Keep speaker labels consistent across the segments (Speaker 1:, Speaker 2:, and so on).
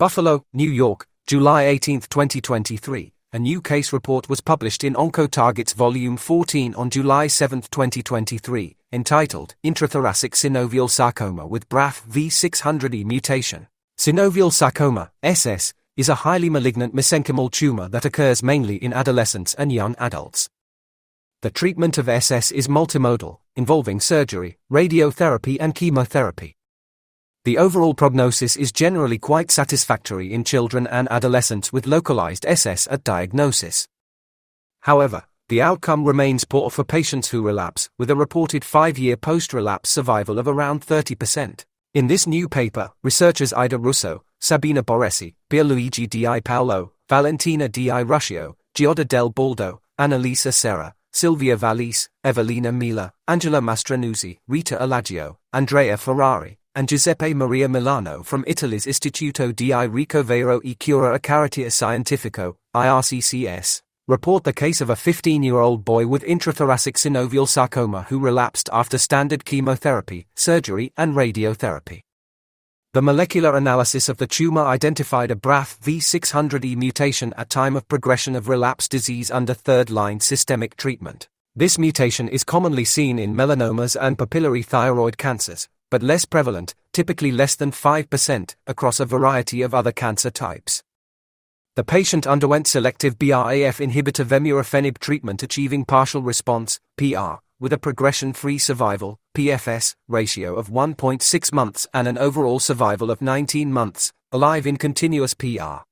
Speaker 1: Buffalo, New York, July 18, 2023. A new case report was published in OncoTargets Volume 14 on July 7, 2023, entitled Intrathoracic Synovial Sarcoma with BRAF V600E Mutation. Synovial sarcoma, SS, is a highly malignant mesenchymal tumor that occurs mainly in adolescents and young adults. The treatment of SS is multimodal, involving surgery, radiotherapy, and chemotherapy. The overall prognosis is generally quite satisfactory in children and adolescents with localized SS at diagnosis. However, the outcome remains poor for patients who relapse, with a reported five year post relapse survival of around 30%. In this new paper, researchers Ida Russo, Sabina Barresi, Pierluigi Di Paolo, Valentina Di Ruscio, Giada Del Baldo, Annalisa Serra, Silvia Vallese, Evelina Miele, Angela Mastronuzzi, Rita Alaggio, Andrea Ferrari, and Giuseppe Maria Milano from Italy's Istituto di Ricovero e Cura a Carattere Scientifico, IRCCS, report the case of a 15 year old boy with intrathoracic synovial sarcoma who relapsed after standard chemotherapy, surgery, and radiotherapy. The molecular analysis of the tumor identified a BRAF V600E mutation at time of progression of relapse disease under third line systemic treatment. This mutation is commonly seen in melanomas and papillary thyroid cancers, but less prevalent, typically less than 5%, across a variety of other cancer types. The patient underwent selective BRAF inhibitor vemurafenib treatment achieving partial response, PR, with a progression-free survival, PFS, ratio of 1.6 months and an overall survival of 19 months, alive in continuous PR.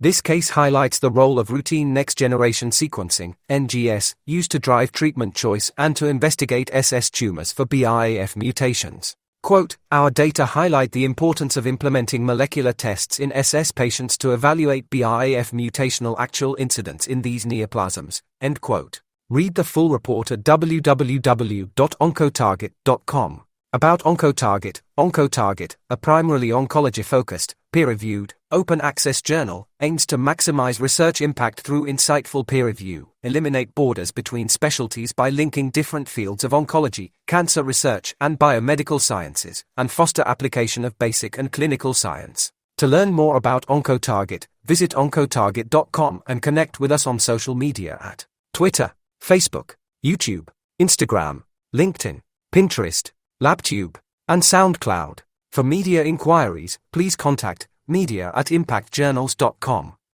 Speaker 1: This case highlights the role of routine next generation sequencing, NGS, used to drive treatment choice and to investigate SS tumors for BRAF mutations. Quote, Our data highlight the importance of implementing molecular tests in SS patients to evaluate BRAF mutational actual incidence in these neoplasms. End quote. Read the full report at www.oncotarget.com. About OncoTarget, OncoTarget, a primarily oncology focused, peer reviewed, open access journal, aims to maximize research impact through insightful peer review, eliminate borders between specialties by linking different fields of oncology, cancer research, and biomedical sciences, and foster application of basic and clinical science. To learn more about OncoTarget, visit oncotarget.com and connect with us on social media at Twitter, Facebook, YouTube, Instagram, LinkedIn, Pinterest, LabTube, and SoundCloud. For media inquiries, please contact media at impactjournals.com.